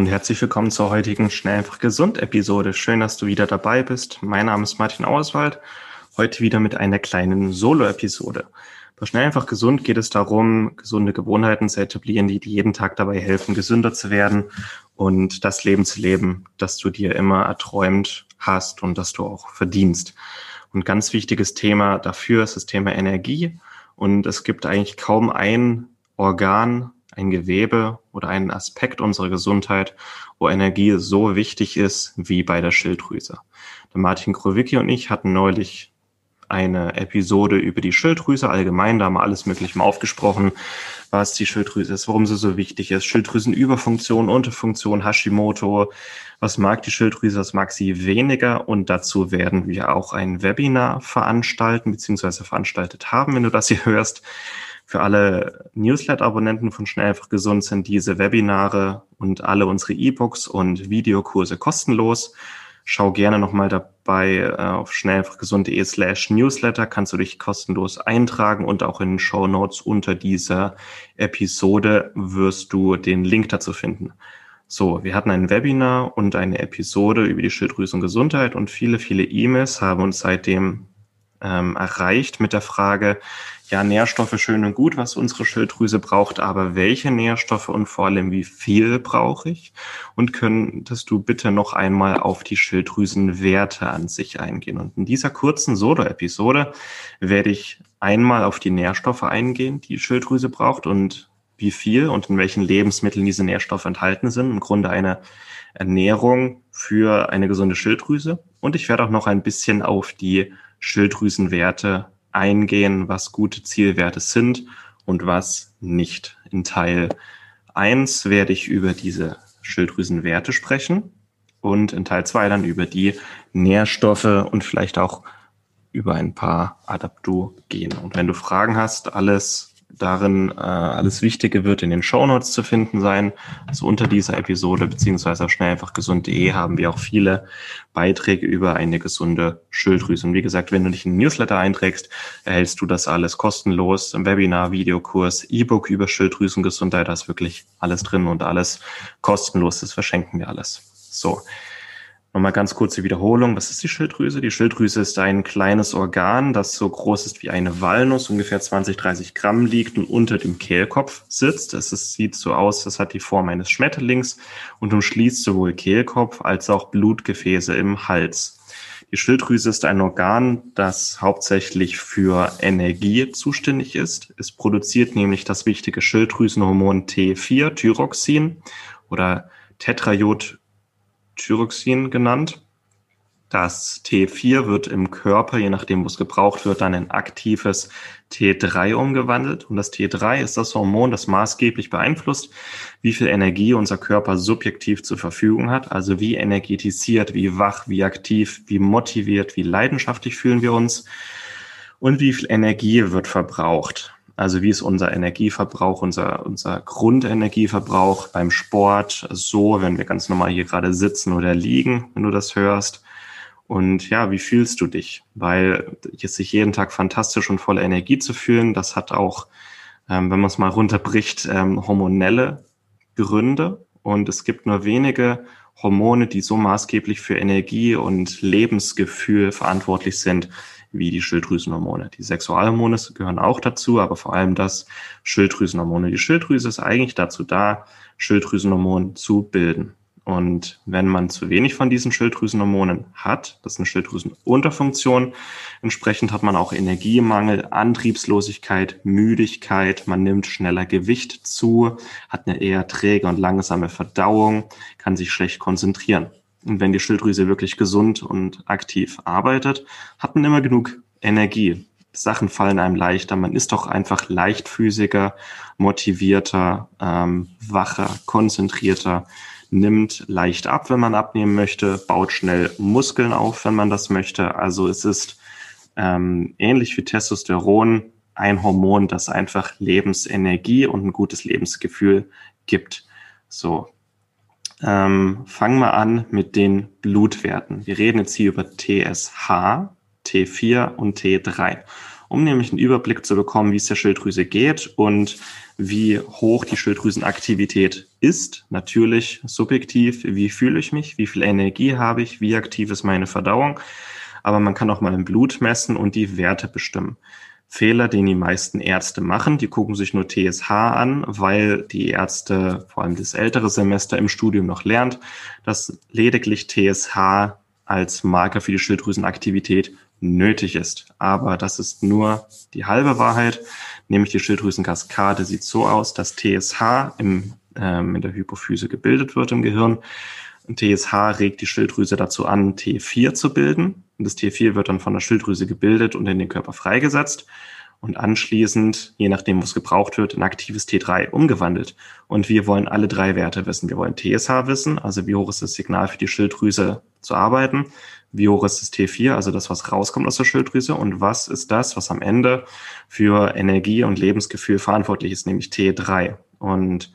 Und herzlich willkommen zur heutigen Schnell einfach gesund Episode. Schön, dass du wieder dabei bist. Mein Name ist Martin Auswald. Heute wieder mit einer kleinen Solo-Episode. Bei Schnell einfach gesund geht es darum, gesunde Gewohnheiten zu etablieren, die dir jeden Tag dabei helfen, gesünder zu werden und das Leben zu leben, das du dir immer erträumt hast und das du auch verdienst. Und ganz wichtiges Thema dafür ist das Thema Energie. Und es gibt eigentlich kaum ein Organ, ein Gewebe oder einen Aspekt unserer Gesundheit, wo Energie so wichtig ist wie bei der Schilddrüse. Der Martin Krowicki und ich hatten neulich eine Episode über die Schilddrüse allgemein, da haben wir alles mögliche mal aufgesprochen, was die Schilddrüse ist, warum sie so wichtig ist, Schilddrüsenüberfunktion, Unterfunktion, Hashimoto, was mag die Schilddrüse, was mag sie weniger? Und dazu werden wir auch ein Webinar veranstalten, beziehungsweise veranstaltet haben, wenn du das hier hörst, für alle Newsletter-Abonnenten von Schnell einfach gesund sind diese Webinare und alle unsere E-Books und Videokurse kostenlos. Schau gerne nochmal dabei äh, auf schnelleinfachgesund.de slash Newsletter, kannst du dich kostenlos eintragen und auch in den Show Notes unter dieser Episode wirst du den Link dazu finden. So, wir hatten ein Webinar und eine Episode über die Schilddrüsengesundheit und viele, viele E-Mails haben uns seitdem ähm, erreicht mit der Frage, ja, Nährstoffe schön und gut, was unsere Schilddrüse braucht, aber welche Nährstoffe und vor allem wie viel brauche ich? Und könntest du bitte noch einmal auf die Schilddrüsenwerte an sich eingehen? Und in dieser kurzen Solo-Episode werde ich einmal auf die Nährstoffe eingehen, die, Schilddrüse braucht und wie viel und in welchen Lebensmitteln diese Nährstoffe enthalten sind. Im Grunde eine Ernährung für eine gesunde Schilddrüse. Und ich werde auch noch ein bisschen auf die Schilddrüsenwerte eingehen, was gute Zielwerte sind und was nicht. In Teil 1 werde ich über diese Schilddrüsenwerte sprechen und in Teil 2 dann über die Nährstoffe und vielleicht auch über ein paar Adaptogene. Und wenn du Fragen hast, alles darin äh, alles Wichtige wird in den Shownotes zu finden sein. Also unter dieser Episode beziehungsweise auf schnell einfach gesund.de haben wir auch viele Beiträge über eine gesunde Schilddrüse. Und wie gesagt, wenn du dich in den Newsletter einträgst, erhältst du das alles kostenlos. Im Webinar, Videokurs, E-Book über Schilddrüsengesundheit, da ist wirklich alles drin und alles kostenlos. Das verschenken wir alles. So. Nochmal ganz kurze Wiederholung. Was ist die Schilddrüse? Die Schilddrüse ist ein kleines Organ, das so groß ist wie eine Walnuss, ungefähr 20, 30 Gramm liegt und unter dem Kehlkopf sitzt. Es ist, sieht so aus, das hat die Form eines Schmetterlings und umschließt sowohl Kehlkopf als auch Blutgefäße im Hals. Die Schilddrüse ist ein Organ, das hauptsächlich für Energie zuständig ist. Es produziert nämlich das wichtige Schilddrüsenhormon T4, Thyroxin oder Tetrajod Thyroxin genannt. Das T4 wird im Körper, je nachdem, wo es gebraucht wird, dann in aktives T3 umgewandelt. Und das T3 ist das Hormon, das maßgeblich beeinflusst, wie viel Energie unser Körper subjektiv zur Verfügung hat. Also wie energetisiert, wie wach, wie aktiv, wie motiviert, wie leidenschaftlich fühlen wir uns und wie viel Energie wird verbraucht. Also wie ist unser Energieverbrauch, unser, unser Grundenergieverbrauch beim Sport, so, wenn wir ganz normal hier gerade sitzen oder liegen, wenn du das hörst. Und ja, wie fühlst du dich? Weil jetzt sich jeden Tag fantastisch und voller Energie zu fühlen, das hat auch, ähm, wenn man es mal runterbricht, ähm, hormonelle Gründe. Und es gibt nur wenige Hormone, die so maßgeblich für Energie und Lebensgefühl verantwortlich sind wie die Schilddrüsenhormone. Die Sexualhormone gehören auch dazu, aber vor allem das Schilddrüsenhormone. Die Schilddrüse ist eigentlich dazu da, Schilddrüsenhormone zu bilden. Und wenn man zu wenig von diesen Schilddrüsenhormonen hat, das ist eine Schilddrüsenunterfunktion, entsprechend hat man auch Energiemangel, Antriebslosigkeit, Müdigkeit, man nimmt schneller Gewicht zu, hat eine eher träge und langsame Verdauung, kann sich schlecht konzentrieren. Und wenn die Schilddrüse wirklich gesund und aktiv arbeitet, hat man immer genug Energie. Sachen fallen einem leichter. Man ist doch einfach leichtfüßiger, motivierter, ähm, wacher, konzentrierter. nimmt leicht ab, wenn man abnehmen möchte, baut schnell Muskeln auf, wenn man das möchte. Also es ist ähm, ähnlich wie Testosteron ein Hormon, das einfach Lebensenergie und ein gutes Lebensgefühl gibt. So, ähm, fangen wir an mit den Blutwerten. Wir reden jetzt hier über TSH, T4 und T3, um nämlich einen Überblick zu bekommen, wie es der Schilddrüse geht und wie hoch die Schilddrüsenaktivität ist. Natürlich subjektiv, wie fühle ich mich, wie viel Energie habe ich, wie aktiv ist meine Verdauung. Aber man kann auch mal im Blut messen und die Werte bestimmen. Fehler, den die meisten Ärzte machen. Die gucken sich nur TSH an, weil die Ärzte, vor allem das ältere Semester im Studium noch lernt, dass lediglich TSH als Marker für die Schilddrüsenaktivität nötig ist. Aber das ist nur die halbe Wahrheit, nämlich die Schilddrüsenkaskade sieht so aus, dass TSH im, ähm, in der Hypophyse gebildet wird im Gehirn. TSH regt die Schilddrüse dazu an, T4 zu bilden. Und das T4 wird dann von der Schilddrüse gebildet und in den Körper freigesetzt und anschließend, je nachdem, was gebraucht wird, in aktives T3 umgewandelt. Und wir wollen alle drei Werte wissen. Wir wollen TSH wissen, also wie hoch ist das Signal für die Schilddrüse zu arbeiten, wie hoch ist das T4, also das, was rauskommt aus der Schilddrüse und was ist das, was am Ende für Energie und Lebensgefühl verantwortlich ist, nämlich T3. Und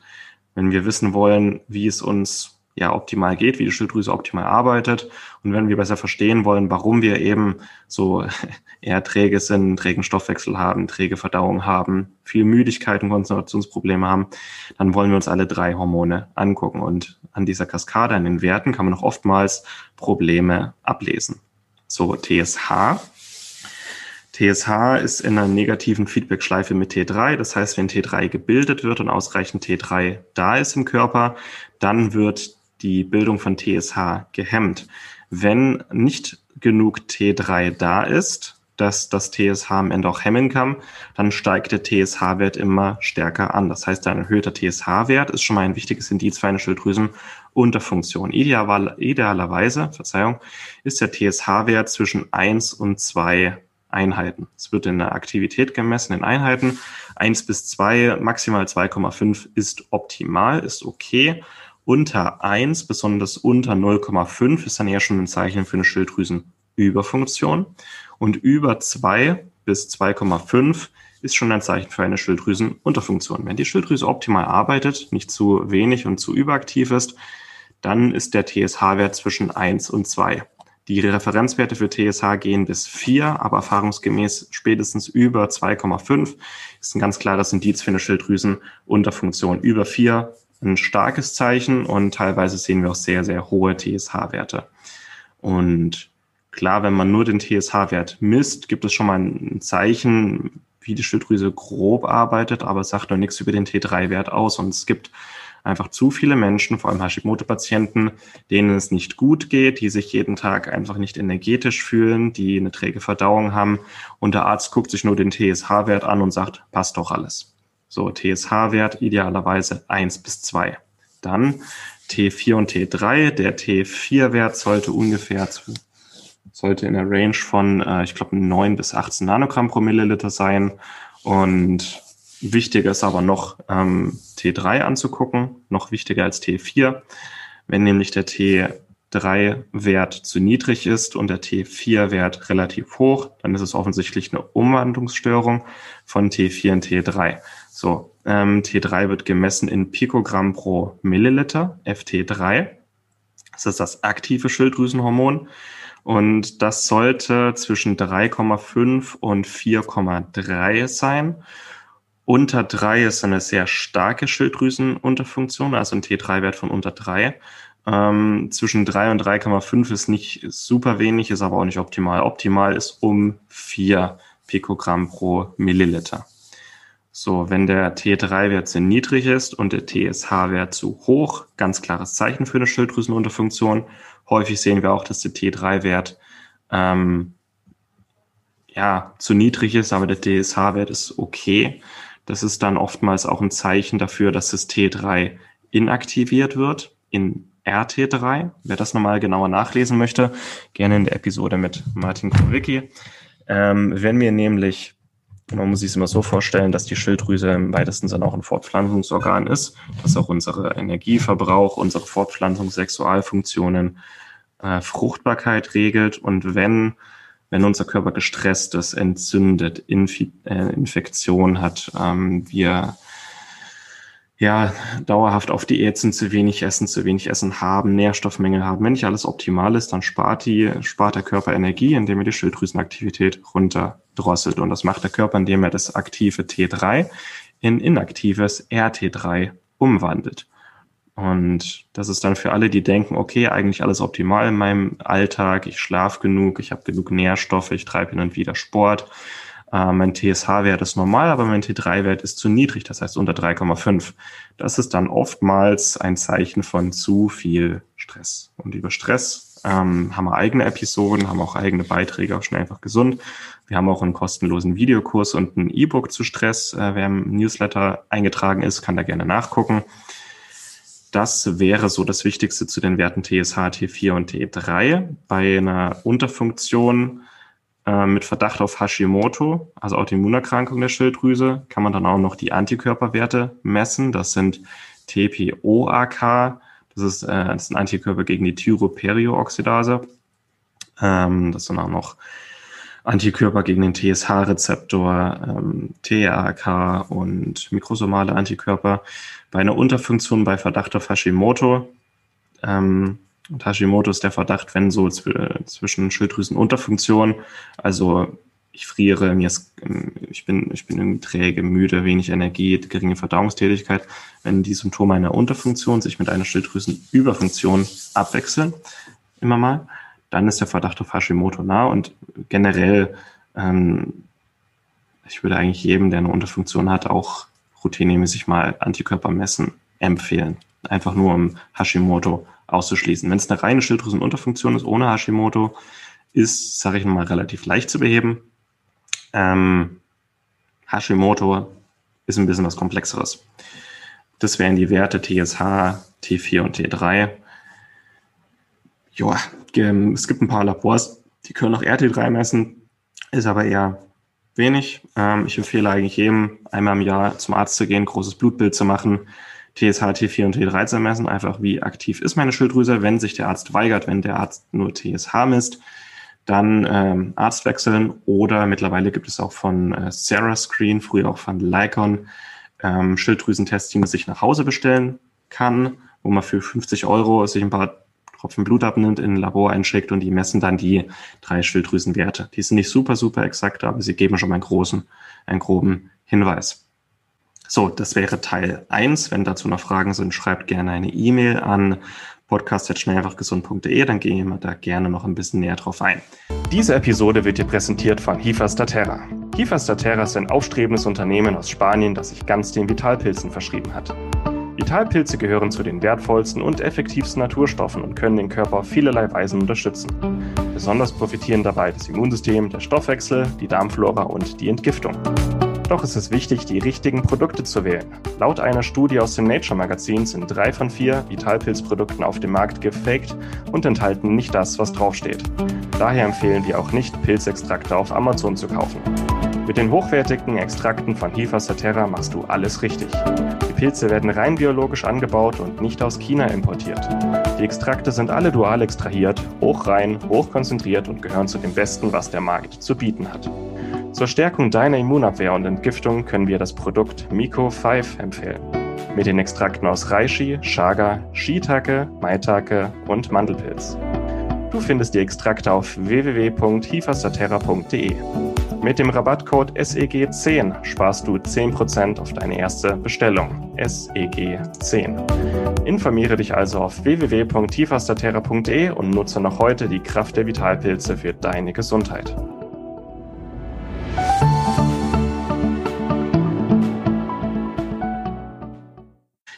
wenn wir wissen wollen, wie es uns ja optimal geht, wie die Schilddrüse optimal arbeitet. Und wenn wir besser verstehen wollen, warum wir eben so eher träge sind, trägen Stoffwechsel haben, träge Verdauung haben, viel Müdigkeit und Konzentrationsprobleme haben, dann wollen wir uns alle drei Hormone angucken. Und an dieser Kaskade, an den Werten, kann man auch oftmals Probleme ablesen. So, TSH. TSH ist in einer negativen Feedback-Schleife mit T3. Das heißt, wenn T3 gebildet wird und ausreichend T3 da ist im Körper, dann wird die Bildung von TSH gehemmt. Wenn nicht genug T3 da ist, dass das TSH am Ende auch hemmen kann, dann steigt der TSH-Wert immer stärker an. Das heißt, ein erhöhter TSH-Wert ist schon mal ein wichtiges Indiz für eine Schilddrüsenunterfunktion. Ideal, idealerweise, Verzeihung, ist der TSH-Wert zwischen 1 und 2 Einheiten. Es wird in der Aktivität gemessen in Einheiten. 1 bis 2, maximal 2,5 ist optimal, ist okay unter 1, besonders unter 0,5 ist dann eher schon ein Zeichen für eine Schilddrüsenüberfunktion. Und über 2 bis 2,5 ist schon ein Zeichen für eine Schilddrüsenunterfunktion. Wenn die Schilddrüse optimal arbeitet, nicht zu wenig und zu überaktiv ist, dann ist der TSH-Wert zwischen 1 und 2. Die Referenzwerte für TSH gehen bis 4, aber erfahrungsgemäß spätestens über 2,5 ist ein ganz klares Indiz für eine Schilddrüsenunterfunktion. Über 4 ein starkes Zeichen und teilweise sehen wir auch sehr, sehr hohe TSH-Werte. Und klar, wenn man nur den TSH-Wert misst, gibt es schon mal ein Zeichen, wie die Schilddrüse grob arbeitet, aber es sagt noch nichts über den T3-Wert aus. Und es gibt einfach zu viele Menschen, vor allem Hashimoto-Patienten, denen es nicht gut geht, die sich jeden Tag einfach nicht energetisch fühlen, die eine träge Verdauung haben. Und der Arzt guckt sich nur den TSH-Wert an und sagt, passt doch alles. So, TSH-Wert idealerweise 1 bis 2. Dann T4 und T3. Der T4-Wert sollte ungefähr sollte in der Range von, äh, ich glaube, 9 bis 18 Nanogramm pro Milliliter sein. Und wichtiger ist aber noch ähm, T3 anzugucken, noch wichtiger als T4. Wenn nämlich der T3-Wert zu niedrig ist und der T4-Wert relativ hoch, dann ist es offensichtlich eine Umwandlungsstörung von T4 in T3. So, ähm, T3 wird gemessen in Pikogramm pro Milliliter, FT3. Das ist das aktive Schilddrüsenhormon. Und das sollte zwischen 3,5 und 4,3 sein. Unter 3 ist eine sehr starke Schilddrüsenunterfunktion, also ein T3-Wert von unter 3. Ähm, zwischen 3 und 3,5 ist nicht super wenig, ist aber auch nicht optimal. Optimal ist um 4 Pikogramm pro Milliliter. So, wenn der T3-Wert zu niedrig ist und der TSH-Wert zu hoch, ganz klares Zeichen für eine Schilddrüsenunterfunktion. Häufig sehen wir auch, dass der T3-Wert ähm, ja zu niedrig ist, aber der TSH-Wert ist okay. Das ist dann oftmals auch ein Zeichen dafür, dass das T3 inaktiviert wird in RT3. Wer das nochmal genauer nachlesen möchte, gerne in der Episode mit Martin Kowicki. Ähm, wenn wir nämlich Man muss sich immer so vorstellen, dass die Schilddrüse im weitesten Sinne auch ein Fortpflanzungsorgan ist, dass auch unsere Energieverbrauch, unsere Fortpflanzung, Sexualfunktionen, äh, Fruchtbarkeit regelt. Und wenn, wenn unser Körper gestresst ist, entzündet, Infi äh, Infektion hat, ähm, wir ja, dauerhaft auf Diät sind, zu wenig essen, zu wenig essen haben, Nährstoffmängel haben. Wenn nicht alles optimal ist, dann spart die, spart der Körper Energie, indem er die Schilddrüsenaktivität runterdrosselt. Und das macht der Körper, indem er das aktive T3 in inaktives RT3 umwandelt. Und das ist dann für alle, die denken, okay, eigentlich alles optimal in meinem Alltag, ich schlafe genug, ich habe genug Nährstoffe, ich treibe hin und wieder Sport äh, mein TSH-Wert ist normal, aber mein T3-Wert ist zu niedrig, das heißt unter 3,5. Das ist dann oftmals ein Zeichen von zu viel Stress. Und über Stress ähm, haben wir eigene Episoden, haben auch eigene Beiträge auf Schnell einfach gesund. Wir haben auch einen kostenlosen Videokurs und ein E-Book zu Stress. Äh, wer im Newsletter eingetragen ist, kann da gerne nachgucken. Das wäre so das Wichtigste zu den Werten TSH, T4 und T3. Bei einer Unterfunktion äh, mit Verdacht auf Hashimoto, also Autoimmunerkrankung der Schilddrüse, kann man dann auch noch die Antikörperwerte messen. Das sind TPOAK, das ist, äh, das sind Antikörper gegen die Thyroperioxidase. Ähm, das sind auch noch Antikörper gegen den TSH-Rezeptor, ähm, TRK und mikrosomale Antikörper. Bei einer Unterfunktion bei Verdacht auf Hashimoto ähm, und Hashimoto ist der Verdacht, wenn so zwischen Schilddrüsenunterfunktion, also ich friere, mir ist, ich bin, ich bin irgendwie träge, müde, wenig Energie, geringe Verdauungstätigkeit, wenn die Symptome einer Unterfunktion sich mit einer Schilddrüsenüberfunktion abwechseln, immer mal, dann ist der Verdacht auf Hashimoto nah und generell, ähm, ich würde eigentlich jedem, der eine Unterfunktion hat, auch routinemäßig mal Antikörper messen empfehlen. Einfach nur um Hashimoto auszuschließen. Wenn es eine reine Schilddrüsenunterfunktion ist ohne Hashimoto, ist, sage ich mal, relativ leicht zu beheben. Ähm, Hashimoto ist ein bisschen was Komplexeres. Das wären die Werte TSH, T4 und T3. Ja, es gibt ein paar Labors, die können auch RT3 messen, ist aber eher wenig. Ähm, ich empfehle eigentlich jedem, einmal im Jahr zum Arzt zu gehen, großes Blutbild zu machen, TSH, T4 und T3 zu messen, einfach wie aktiv ist meine Schilddrüse. Wenn sich der Arzt weigert, wenn der Arzt nur TSH misst, dann ähm, Arzt wechseln oder mittlerweile gibt es auch von äh, Sarah Screen, früher auch von Lycon, ähm, Schilddrüsentests, die man sich nach Hause bestellen kann, wo man für 50 Euro sich ein paar Tropfen Blut abnimmt, in ein Labor einschickt und die messen dann die drei Schilddrüsenwerte. Die sind nicht super, super exakt, aber sie geben schon mal einen großen, einen groben Hinweis. So, das wäre Teil eins. Wenn dazu noch Fragen sind, schreibt gerne eine E-Mail an podcast.schnellfachgesund.de, dann gehen wir da gerne noch ein bisschen näher drauf ein. Diese Episode wird dir präsentiert von Hifastaterra. Hifastaterra ist ein aufstrebendes Unternehmen aus Spanien, das sich ganz den Vitalpilzen verschrieben hat. Vitalpilze gehören zu den wertvollsten und effektivsten Naturstoffen und können den Körper auf vielerlei Weisen unterstützen. Besonders profitieren dabei das Immunsystem, der Stoffwechsel, die Darmflora und die Entgiftung. Doch ist es wichtig, die richtigen Produkte zu wählen. Laut einer Studie aus dem Nature Magazin sind drei von vier Vitalpilzprodukten auf dem Markt gefaked und enthalten nicht das, was draufsteht. Daher empfehlen wir auch nicht, Pilzextrakte auf Amazon zu kaufen. Mit den hochwertigen Extrakten von Hifa Saterra machst du alles richtig. Die Pilze werden rein biologisch angebaut und nicht aus China importiert. Die Extrakte sind alle dual extrahiert, hochrein, hochkonzentriert und gehören zu dem Besten, was der Markt zu bieten hat. Zur Stärkung deiner Immunabwehr und Entgiftung können wir das Produkt Miko 5 empfehlen. Mit den Extrakten aus Reishi, Chaga, Shiitake, Maitake und Mandelpilz. Du findest die Extrakte auf www.hifastaterra.de. Mit dem Rabattcode SEG10 sparst du 10% auf deine erste Bestellung. SEG10. Informiere dich also auf www.hifastaterra.de und nutze noch heute die Kraft der Vitalpilze für deine Gesundheit.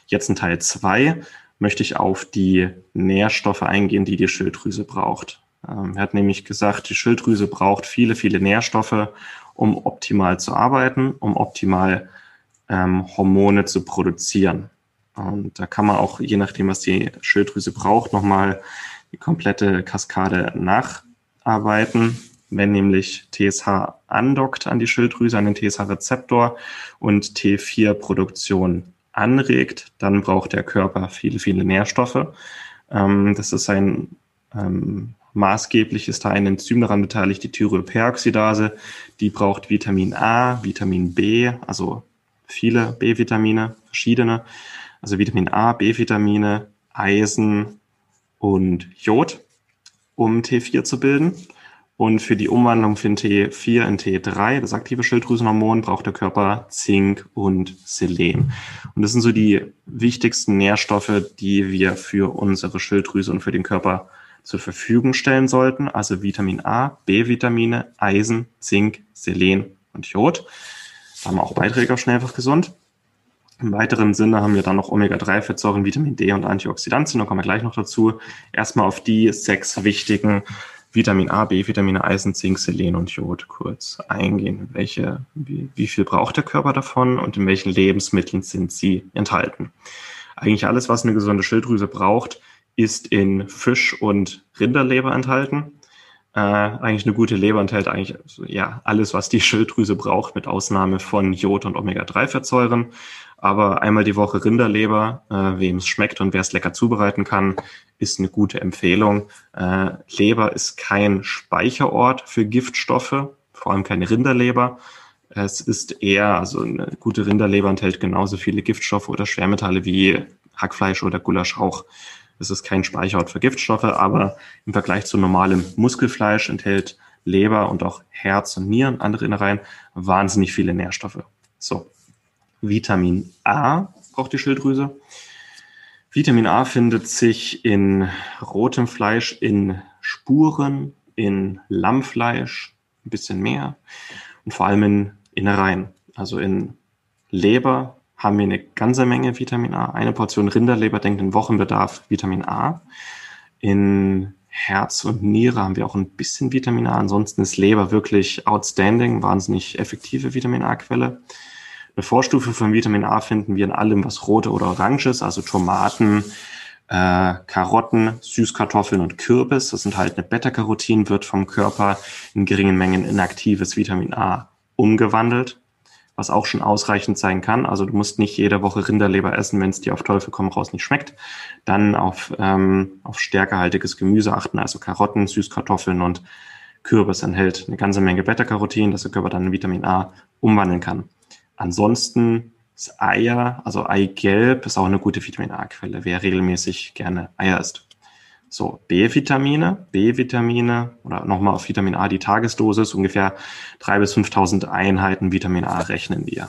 Jetzt in Teil 2 möchte ich auf die Nährstoffe eingehen, die die Schilddrüse braucht. Ähm, er hat nämlich gesagt, die Schilddrüse braucht viele, viele Nährstoffe, um optimal zu arbeiten, um optimal ähm, Hormone zu produzieren. Und da kann man auch, je nachdem, was die Schilddrüse braucht, nochmal die komplette Kaskade nacharbeiten. Wenn nämlich TSH andockt an die Schilddrüse, an den TSH-Rezeptor und T4-Produktion anregt, dann braucht der Körper viele, viele Nährstoffe. Ähm, das ist ein ähm, maßgeblich ist da ein Enzym daran beteiligt, die Thyroperoxidase. Die braucht Vitamin A, Vitamin B, also viele B-Vitamine, verschiedene. Also Vitamin A, B-Vitamine, Eisen und Jod, um T4 zu bilden. Und für die Umwandlung von T4 in T3, das aktive Schilddrüsenhormon, braucht der Körper Zink und Selen. Und das sind so die wichtigsten Nährstoffe, die wir für unsere Schilddrüse und für den Körper zur Verfügung stellen sollten. Also Vitamin A, B-Vitamine, Eisen, Zink, Selen und Jod. Da haben wir auch Beiträge auf Schnellfach gesund. Im weiteren Sinne haben wir dann noch Omega-3-Fettsäuren, Vitamin D und Antioxidantien. Da kommen wir gleich noch dazu. Erstmal auf die sechs wichtigen Vitamin A, B-Vitamine, Eisen, Zink, Selen und Jod kurz eingehen. Welche, wie, wie viel braucht der Körper davon und in welchen Lebensmitteln sind sie enthalten? Eigentlich alles, was eine gesunde Schilddrüse braucht, ist in Fisch und Rinderleber enthalten. Äh, eigentlich eine gute Leber enthält eigentlich ja alles, was die Schilddrüse braucht, mit Ausnahme von Jod und Omega-3-Fettsäuren. Aber einmal die Woche Rinderleber, äh, wem es schmeckt und wer es lecker zubereiten kann, ist eine gute Empfehlung. Äh, Leber ist kein Speicherort für Giftstoffe, vor allem keine Rinderleber. Es ist eher, also eine gute Rinderleber enthält genauso viele Giftstoffe oder Schwermetalle wie Hackfleisch oder Gulaschrauch. Es ist kein Speicherort für Giftstoffe, aber im Vergleich zu normalem Muskelfleisch enthält Leber und auch Herz und Nieren, andere Innereien, wahnsinnig viele Nährstoffe. So, Vitamin A braucht die Schilddrüse. Vitamin A findet sich in rotem Fleisch, in Spuren, in Lammfleisch, ein bisschen mehr und vor allem in Innereien, also in Leber, haben wir eine ganze Menge Vitamin A. Eine Portion Rinderleber denkt den Wochenbedarf Vitamin A. In Herz und Niere haben wir auch ein bisschen Vitamin A. Ansonsten ist Leber wirklich outstanding, wahnsinnig effektive Vitamin A-Quelle. Eine Vorstufe von Vitamin A finden wir in allem, was rote oder orange ist, also Tomaten, äh, Karotten, Süßkartoffeln und Kürbis. Das enthaltene Beta-Carotin wird vom Körper in geringen Mengen in aktives Vitamin A umgewandelt was auch schon ausreichend sein kann. Also du musst nicht jede Woche Rinderleber essen, wenn es dir auf Teufel komm raus nicht schmeckt. Dann auf, ähm, auf stärkehaltiges Gemüse achten, also Karotten, Süßkartoffeln und Kürbis enthält eine ganze Menge Beta-Carotin, dass der Körper dann in Vitamin A umwandeln kann. Ansonsten ist Eier, also Eigelb, ist auch eine gute Vitamin A-Quelle, wer regelmäßig gerne Eier isst. So, B-Vitamine, B-Vitamine oder nochmal auf Vitamin A die Tagesdosis, ungefähr 3.000 bis 5.000 Einheiten Vitamin A rechnen wir.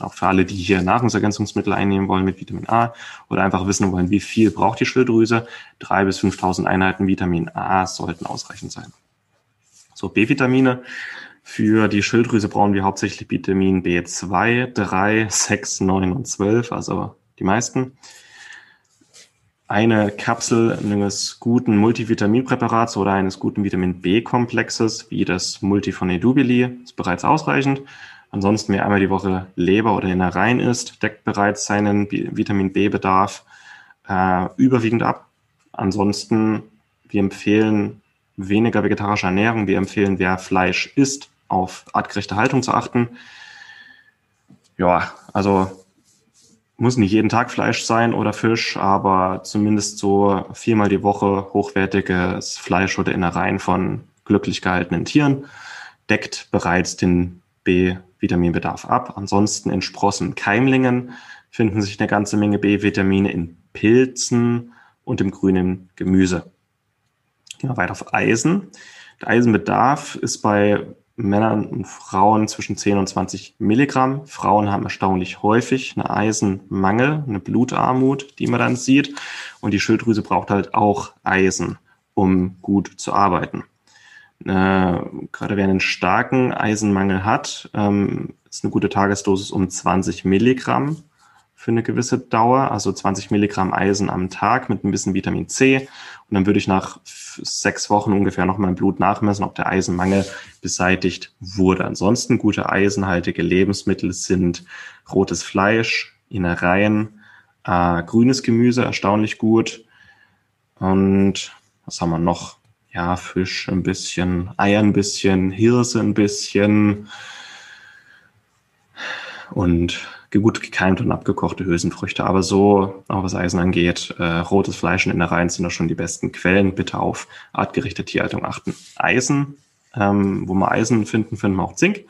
Auch für alle, die hier Nahrungsergänzungsmittel einnehmen wollen mit Vitamin A oder einfach wissen wollen, wie viel braucht die Schilddrüse, 3.000 bis 5.000 Einheiten Vitamin A sollten ausreichend sein. So, B-Vitamine. Für die Schilddrüse brauchen wir hauptsächlich Vitamin B2, 3, 6, 9 und 12, also die meisten eine Kapsel eines guten Multivitaminpräparats oder eines guten Vitamin B-Komplexes, wie das Multifon Edubili, ist bereits ausreichend. Ansonsten, wer einmal die Woche Leber oder Innereien isst, deckt bereits seinen Vitamin B-Bedarf äh, überwiegend ab. Ansonsten, wir empfehlen weniger vegetarische Ernährung. Wir empfehlen, wer Fleisch isst, auf artgerechte Haltung zu achten. Ja, also muss nicht jeden Tag Fleisch sein oder Fisch, aber zumindest so viermal die Woche hochwertiges Fleisch oder Innereien von glücklich gehaltenen Tieren deckt bereits den B-Vitaminbedarf ab. Ansonsten in Sprossen, Keimlingen finden sich eine ganze Menge B-Vitamine in Pilzen und im grünen Gemüse. Gehen wir weiter auf Eisen. Der Eisenbedarf ist bei Männern und Frauen zwischen 10 und 20 Milligramm. Frauen haben erstaunlich häufig eine Eisenmangel, eine Blutarmut, die man dann sieht. Und die Schilddrüse braucht halt auch Eisen, um gut zu arbeiten. Äh, gerade wer einen starken Eisenmangel hat, ähm, ist eine gute Tagesdosis um 20 Milligramm für eine gewisse Dauer, also 20 Milligramm Eisen am Tag mit ein bisschen Vitamin C. Und dann würde ich nach sechs Wochen ungefähr noch im Blut nachmessen, ob der Eisenmangel beseitigt wurde. Ansonsten gute eisenhaltige Lebensmittel sind rotes Fleisch, Innereien, äh, grünes Gemüse, erstaunlich gut. Und was haben wir noch? ja, Fisch ein bisschen, Eier ein bisschen, Hirse ein bisschen und gut gekeimt und abgekochte Hülsenfrüchte. Aber so, auch was Eisen angeht, äh, rotes Fleisch und Innereien sind da schon die besten Quellen. Bitte auf artgerechte Tierhaltung achten. Eisen, ähm, wo wir Eisen finden, finden wir auch Zink.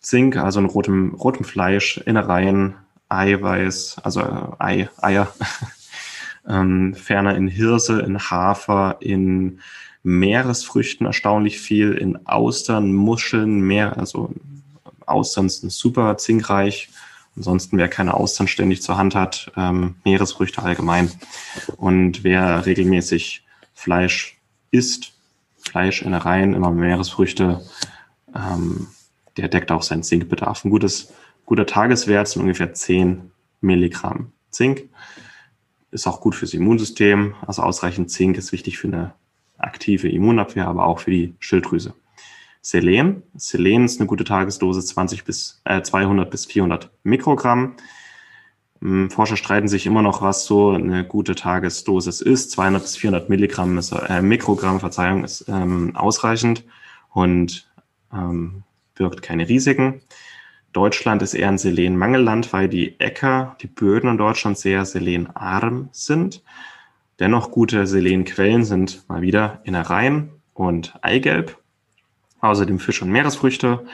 Zink, also in rotem, rotem Fleisch, Innereien, Eiweiß, also äh, Ei, Eier, ähm, ferner in Hirse, in Hafer, in Meeresfrüchten erstaunlich viel, in Austern, Muscheln, Meer, also Austern sind super zinkreich. Ansonsten, wer keine Austern ständig zur Hand hat, ähm, Meeresfrüchte allgemein. Und wer regelmäßig Fleisch isst, Fleisch, Innereien, immer Meeresfrüchte, ähm, der deckt auch seinen Zinkbedarf. Ein gutes, guter Tageswert sind ungefähr 10 Milligramm Zink. Ist auch gut fürs Immunsystem. Also ausreichend Zink ist wichtig für eine aktive Immunabwehr, aber auch für die Schilddrüse. Selen. Selen ist eine gute Tagesdose, 20 bis, äh, 200 bis 400 Mikrogramm. Ähm, Forscher streiten sich immer noch, was so eine gute Tagesdosis ist. 200 bis 400 Milligramm ist, äh, Mikrogramm, Verzeihung, ist ähm, ausreichend und ähm, birgt keine Risiken. Deutschland ist eher ein Selenmangelland, weil die Äcker, die Böden in Deutschland sehr selenarm sind. Dennoch gute Selenquellen sind mal wieder Innereien und Eigelb, außerdem Fisch- und Meeresfrüchte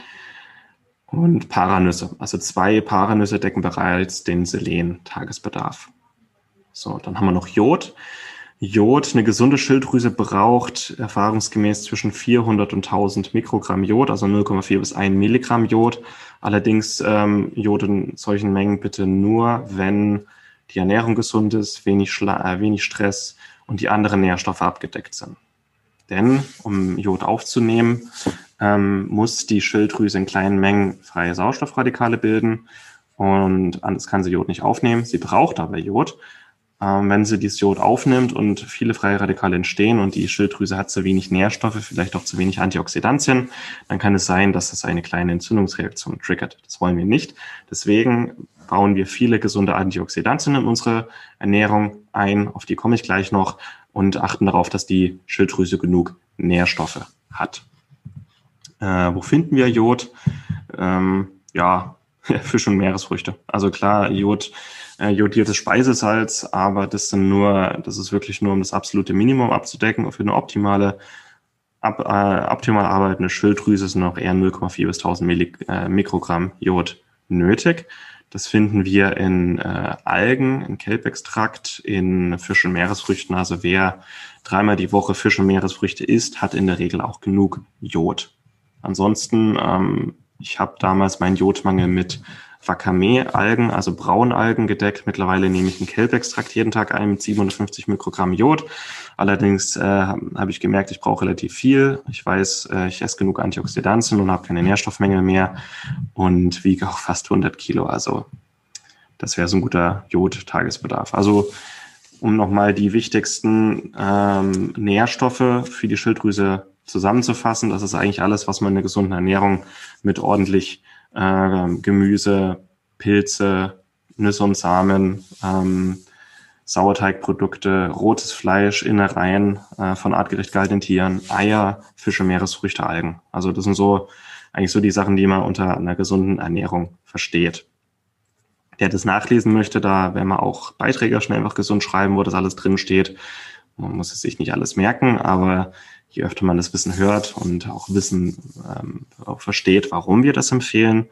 und Paranüsse. Also zwei Paranüsse decken bereits den Selen-Tagesbedarf. So, dann haben wir noch Jod. Jod, eine gesunde Schilddrüse braucht erfahrungsgemäß zwischen 400 und 1000 Mikrogramm Jod, also 0,4 bis 1 Milligramm Jod. Allerdings ähm, Jod in solchen Mengen bitte nur, wenn die Ernährung gesund ist, wenig, Schla äh, wenig Stress und die anderen Nährstoffe abgedeckt sind. Denn um Jod aufzunehmen, ähm, muss die Schilddrüse in kleinen Mengen freie Sauerstoffradikale bilden und anders kann sie Jod nicht aufnehmen. Sie braucht aber Jod. Ähm, wenn sie dieses Jod aufnimmt und viele freie Radikale entstehen und die Schilddrüse hat zu wenig Nährstoffe, vielleicht auch zu wenig Antioxidantien, dann kann es sein, dass das eine kleine Entzündungsreaktion triggert. Das wollen wir nicht. Deswegen bauen wir viele gesunde Antioxidantien in unsere Ernährung ein, auf die komme ich gleich noch, und achten darauf, dass die Schilddrüse genug Nährstoffe hat. Äh, wo finden wir Jod? Ähm, ja, Fisch und Meeresfrüchte. Also klar, Jod, äh, jodiertes Speisesalz, aber das sind nur, das ist wirklich nur um das absolute Minimum abzudecken und für eine optimale ab, äh, optimal arbeitende Schilddrüse sind auch eher 0,4 bis 1000 Milli, äh, Mikrogramm Jod nötig. Das finden wir in äh, Algen, in Kelbextrakt, in Fisch- und Meeresfrüchten. Also wer dreimal die Woche Fisch- und Meeresfrüchte isst, hat in der Regel auch genug Jod. Ansonsten, ähm, ich habe damals meinen Jodmangel mit Wakame-Algen, also Braunalgen gedeckt. Mittlerweile nehme ich einen Kelbextrakt jeden Tag ein mit 750 Mikrogramm Jod. Allerdings äh, habe ich gemerkt, ich brauche relativ viel. Ich weiß, äh, ich esse genug Antioxidantien und habe keine Nährstoffmenge mehr und wiege auch fast 100 Kilo. Also das wäre so ein guter Jod-Tagesbedarf. Also um nochmal die wichtigsten ähm, Nährstoffe für die Schilddrüse zusammenzufassen, das ist eigentlich alles, was man in der gesunden Ernährung mit ordentlich äh, Gemüse, Pilze, Nüsse und Samen, ähm, Sauerteigprodukte, rotes Fleisch, Innereien äh, von artgerecht gehaltenen Tieren, Eier, Fische, Meeresfrüchte, Algen. Also das sind so eigentlich so die Sachen, die man unter einer gesunden Ernährung versteht. Der das nachlesen möchte, da werden wir auch Beiträge schnell einfach gesund schreiben, wo das alles drin steht. Man muss es sich nicht alles merken, aber je öfter man das Wissen hört und auch Wissen ähm, auch versteht, warum wir das empfehlen,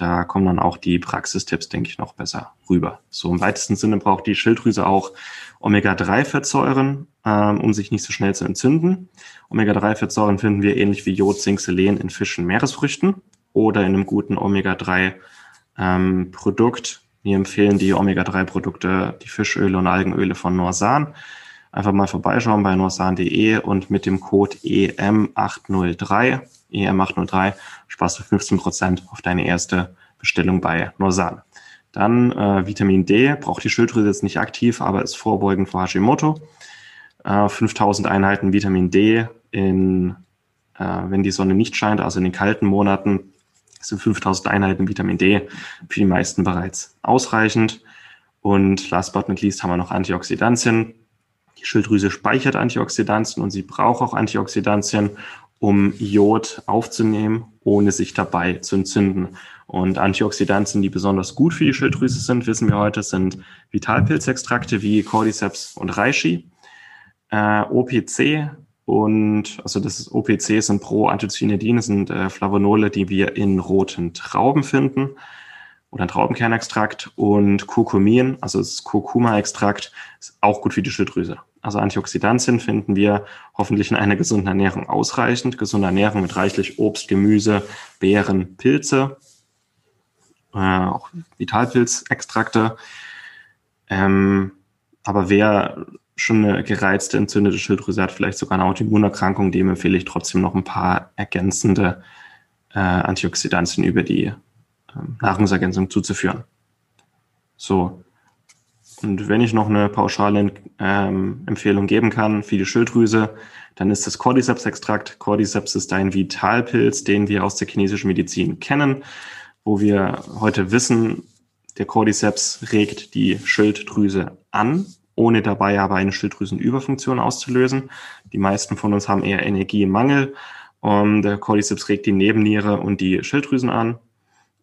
da kommen dann auch die Praxistipps, denke ich, noch besser rüber. So im weitesten Sinne braucht die Schilddrüse auch Omega-3-Fettsäuren, ähm, um sich nicht so schnell zu entzünden. Omega-3-Fettsäuren finden wir ähnlich wie Jod, Zink, Selen in Fischen, Meeresfrüchten oder in einem guten Omega-3-Produkt. Ähm, wir empfehlen die Omega-3-Produkte, die Fischöle und Algenöle von Norsan einfach mal vorbeischauen bei norsan.de und mit dem Code EM803, EM803, sparst du 15% auf deine erste Bestellung bei Norsan. Dann äh, Vitamin D, braucht die Schilddrüse jetzt nicht aktiv, aber ist vorbeugend vor Hashimoto. Äh, 5000 Einheiten Vitamin D in, äh, wenn die Sonne nicht scheint, also in den kalten Monaten, sind 5000 Einheiten Vitamin D für die meisten bereits ausreichend. Und last but not least haben wir noch Antioxidantien Die Schilddrüse speichert Antioxidantien und sie braucht auch Antioxidantien, um Jod aufzunehmen, ohne sich dabei zu entzünden. Und Antioxidantien, die besonders gut für die Schilddrüse sind, wissen wir heute, sind Vitalpilzextrakte wie Cordyceps und Reishi, äh, OPC und also das ist OPC sind Pro-Anthocyanidin, sind äh, Flavonole, die wir in roten Trauben finden oder ein Traubenkernextrakt und Kurkumin, also das Kurkuma-Extrakt, ist auch gut für die Schilddrüse. Also Antioxidantien finden wir hoffentlich in einer gesunden Ernährung ausreichend. Gesunde Ernährung mit reichlich Obst, Gemüse, Beeren, Pilze, äh, auch Vitalpilzextrakte. Ähm, aber wer schon eine gereizte, entzündete Schilddrüse hat, vielleicht sogar eine Autoimmunerkrankung, dem empfehle ich trotzdem noch ein paar ergänzende äh, Antioxidantien über die Nahrungsergänzung zuzuführen. So. Und wenn ich noch eine pauschale ähm, Empfehlung geben kann für die Schilddrüse, dann ist das Cordyceps-Extrakt. Cordyceps ist ein Vitalpilz, den wir aus der chinesischen Medizin kennen, wo wir heute wissen, der Cordyceps regt die Schilddrüse an ohne dabei aber eine Schilddrüsenüberfunktion auszulösen. Die meisten von uns haben eher Energiemangel. Um, der Cordyceps regt die Nebenniere und die Schilddrüsen an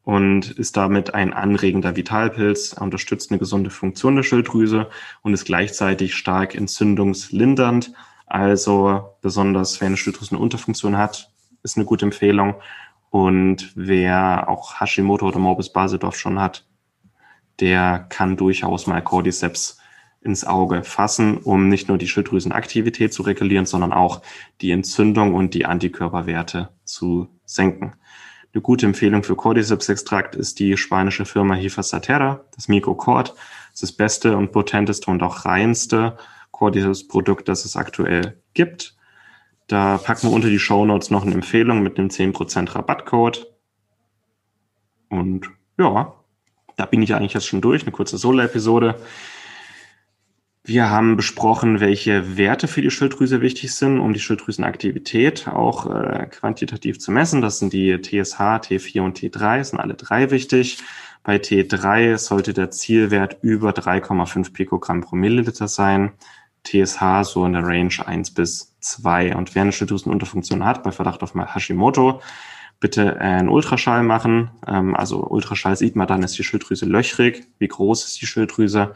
und ist damit ein anregender Vitalpilz, er unterstützt eine gesunde Funktion der Schilddrüse und ist gleichzeitig stark entzündungslindernd. Also besonders wer eine Schilddrüsenunterfunktion hat, ist eine gute Empfehlung. Und wer auch Hashimoto oder Morbus Basedorf schon hat, der kann durchaus mal Cordyceps ins Auge fassen, um nicht nur die Schilddrüsenaktivität zu regulieren, sondern auch die Entzündung und die Antikörperwerte zu senken. Eine gute Empfehlung für Cordyceps-Extrakt ist die spanische Firma Hifasaterra, das Microcord. Das ist das beste und potenteste und auch reinste Cordyceps-Produkt, das es aktuell gibt. Da packen wir unter die Show Notes noch eine Empfehlung mit einem 10% Rabattcode. Und ja, da bin ich eigentlich jetzt schon durch. Eine kurze Solo-Episode. Wir haben besprochen, welche Werte für die Schilddrüse wichtig sind, um die Schilddrüsenaktivität auch äh, quantitativ zu messen. Das sind die TSH, T4 und T3, sind alle drei wichtig. Bei T3 sollte der Zielwert über 3,5 Pikogramm pro Milliliter sein. TSH so in der Range 1 bis 2. Und wer eine Schilddrüsenunterfunktion hat, bei Verdacht auf Hashimoto, bitte einen Ultraschall machen. Ähm, also Ultraschall sieht man dann, ist die Schilddrüse löchrig, wie groß ist die Schilddrüse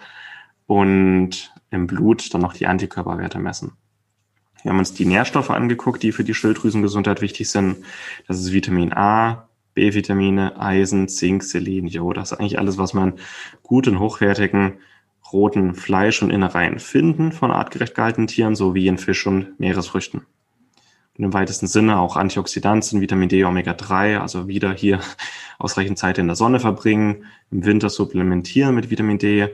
und im Blut dann noch die Antikörperwerte messen. Wir haben uns die Nährstoffe angeguckt, die für die Schilddrüsengesundheit wichtig sind. Das ist Vitamin A, B-Vitamine, Eisen, Zink, Selen, Jod. Das ist eigentlich alles, was man gut in hochwertigen roten Fleisch und Innereien finden von artgerecht gehaltenen Tieren, sowie in Fisch und Meeresfrüchten. Und im weitesten Sinne auch Antioxidantien, Vitamin D, Omega-3, also wieder hier ausreichend Zeit in der Sonne verbringen, im Winter supplementieren mit Vitamin D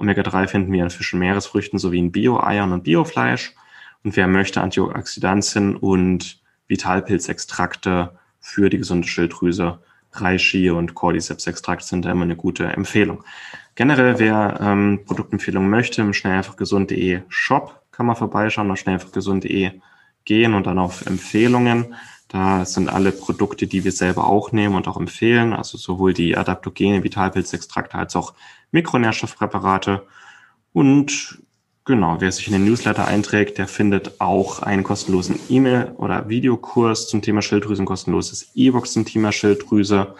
Omega-3 finden wir in Fischen, Meeresfrüchten sowie in Bio-Eiern und Biofleisch. Und wer möchte Antioxidantien und Vitalpilzextrakte für die gesunde Schilddrüse, Reishi und Cordyceps-Extrakt sind da immer eine gute Empfehlung. Generell, wer ähm, Produktempfehlungen möchte, im schnelleinfachgesund.de Shop kann man vorbeischauen, auf schnelleinfachgesund.de gehen und dann auf Empfehlungen. Da sind alle Produkte, die wir selber auch nehmen und auch empfehlen, also sowohl die Adaptogene, Vitalpilzextrakte als auch Mikronährstoffpräparate. Und genau, wer sich in den Newsletter einträgt, der findet auch einen kostenlosen E-Mail- oder Videokurs zum Thema Schilddrüse, ein kostenloses E-Book zum Thema Schilddrüse.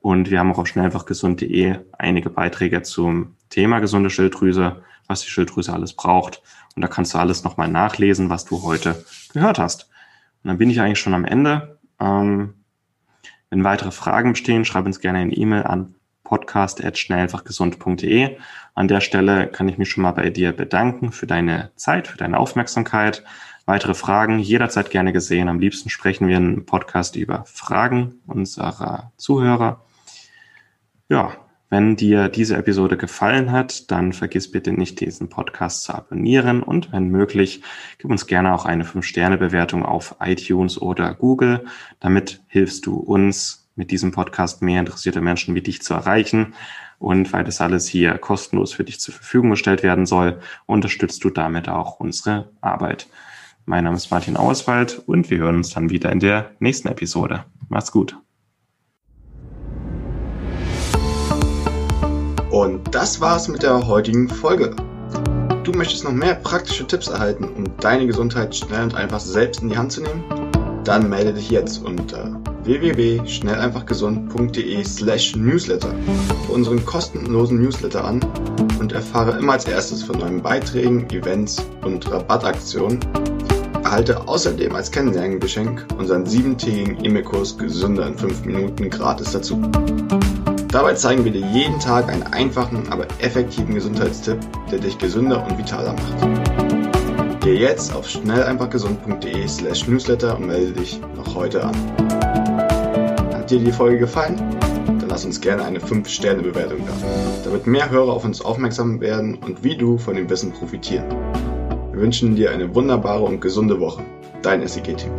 Und wir haben auch auf schnellfachgesund.de einige Beiträge zum Thema gesunde Schilddrüse, was die Schilddrüse alles braucht. Und da kannst du alles nochmal nachlesen, was du heute gehört hast. Und dann bin ich eigentlich schon am Ende. Ähm, wenn weitere Fragen bestehen, schreib uns gerne eine E-Mail an podcast.schnellfachgesund.de. An der Stelle kann ich mich schon mal bei dir bedanken für deine Zeit, für deine Aufmerksamkeit. Weitere Fragen jederzeit gerne gesehen. Am liebsten sprechen wir im Podcast über Fragen unserer Zuhörer. Ja, wenn dir diese Episode gefallen hat, dann vergiss bitte nicht, diesen Podcast zu abonnieren und wenn möglich, gib uns gerne auch eine 5-Sterne-Bewertung auf iTunes oder Google. Damit hilfst du uns, mit diesem Podcast mehr interessierte Menschen wie dich zu erreichen. Und weil das alles hier kostenlos für dich zur Verfügung gestellt werden soll, unterstützt du damit auch unsere Arbeit. Mein Name ist Martin Auswald und wir hören uns dann wieder in der nächsten Episode. Mach's gut. Und das war's mit der heutigen Folge. du möchtest noch mehr praktische Tipps erhalten, um deine Gesundheit schnell und einfach selbst in die Hand zu nehmen? Dann melde dich jetzt unter www.schnelleinfachgesund.de slash newsletter für unseren kostenlosen Newsletter an und erfahre immer als erstes von neuen Beiträgen, Events und Rabattaktionen. Erhalte außerdem als Kennenlerngeschenk unseren siebentägigen E-Mail-Kurs Gesünder in 5 Minuten gratis dazu. Dabei zeigen wir dir jeden Tag einen einfachen, aber effektiven Gesundheitstipp, der dich gesünder und vitaler macht. Gehe jetzt auf schnelleinfachgesund.de slash newsletter und melde dich noch heute an. Hat dir die Folge gefallen? Dann lass uns gerne eine 5-Sterne-Bewertung da, damit mehr Hörer auf uns aufmerksam werden und wie du von dem Wissen profitieren. Wir wünschen dir eine wunderbare und gesunde Woche. Dein SEG-Team.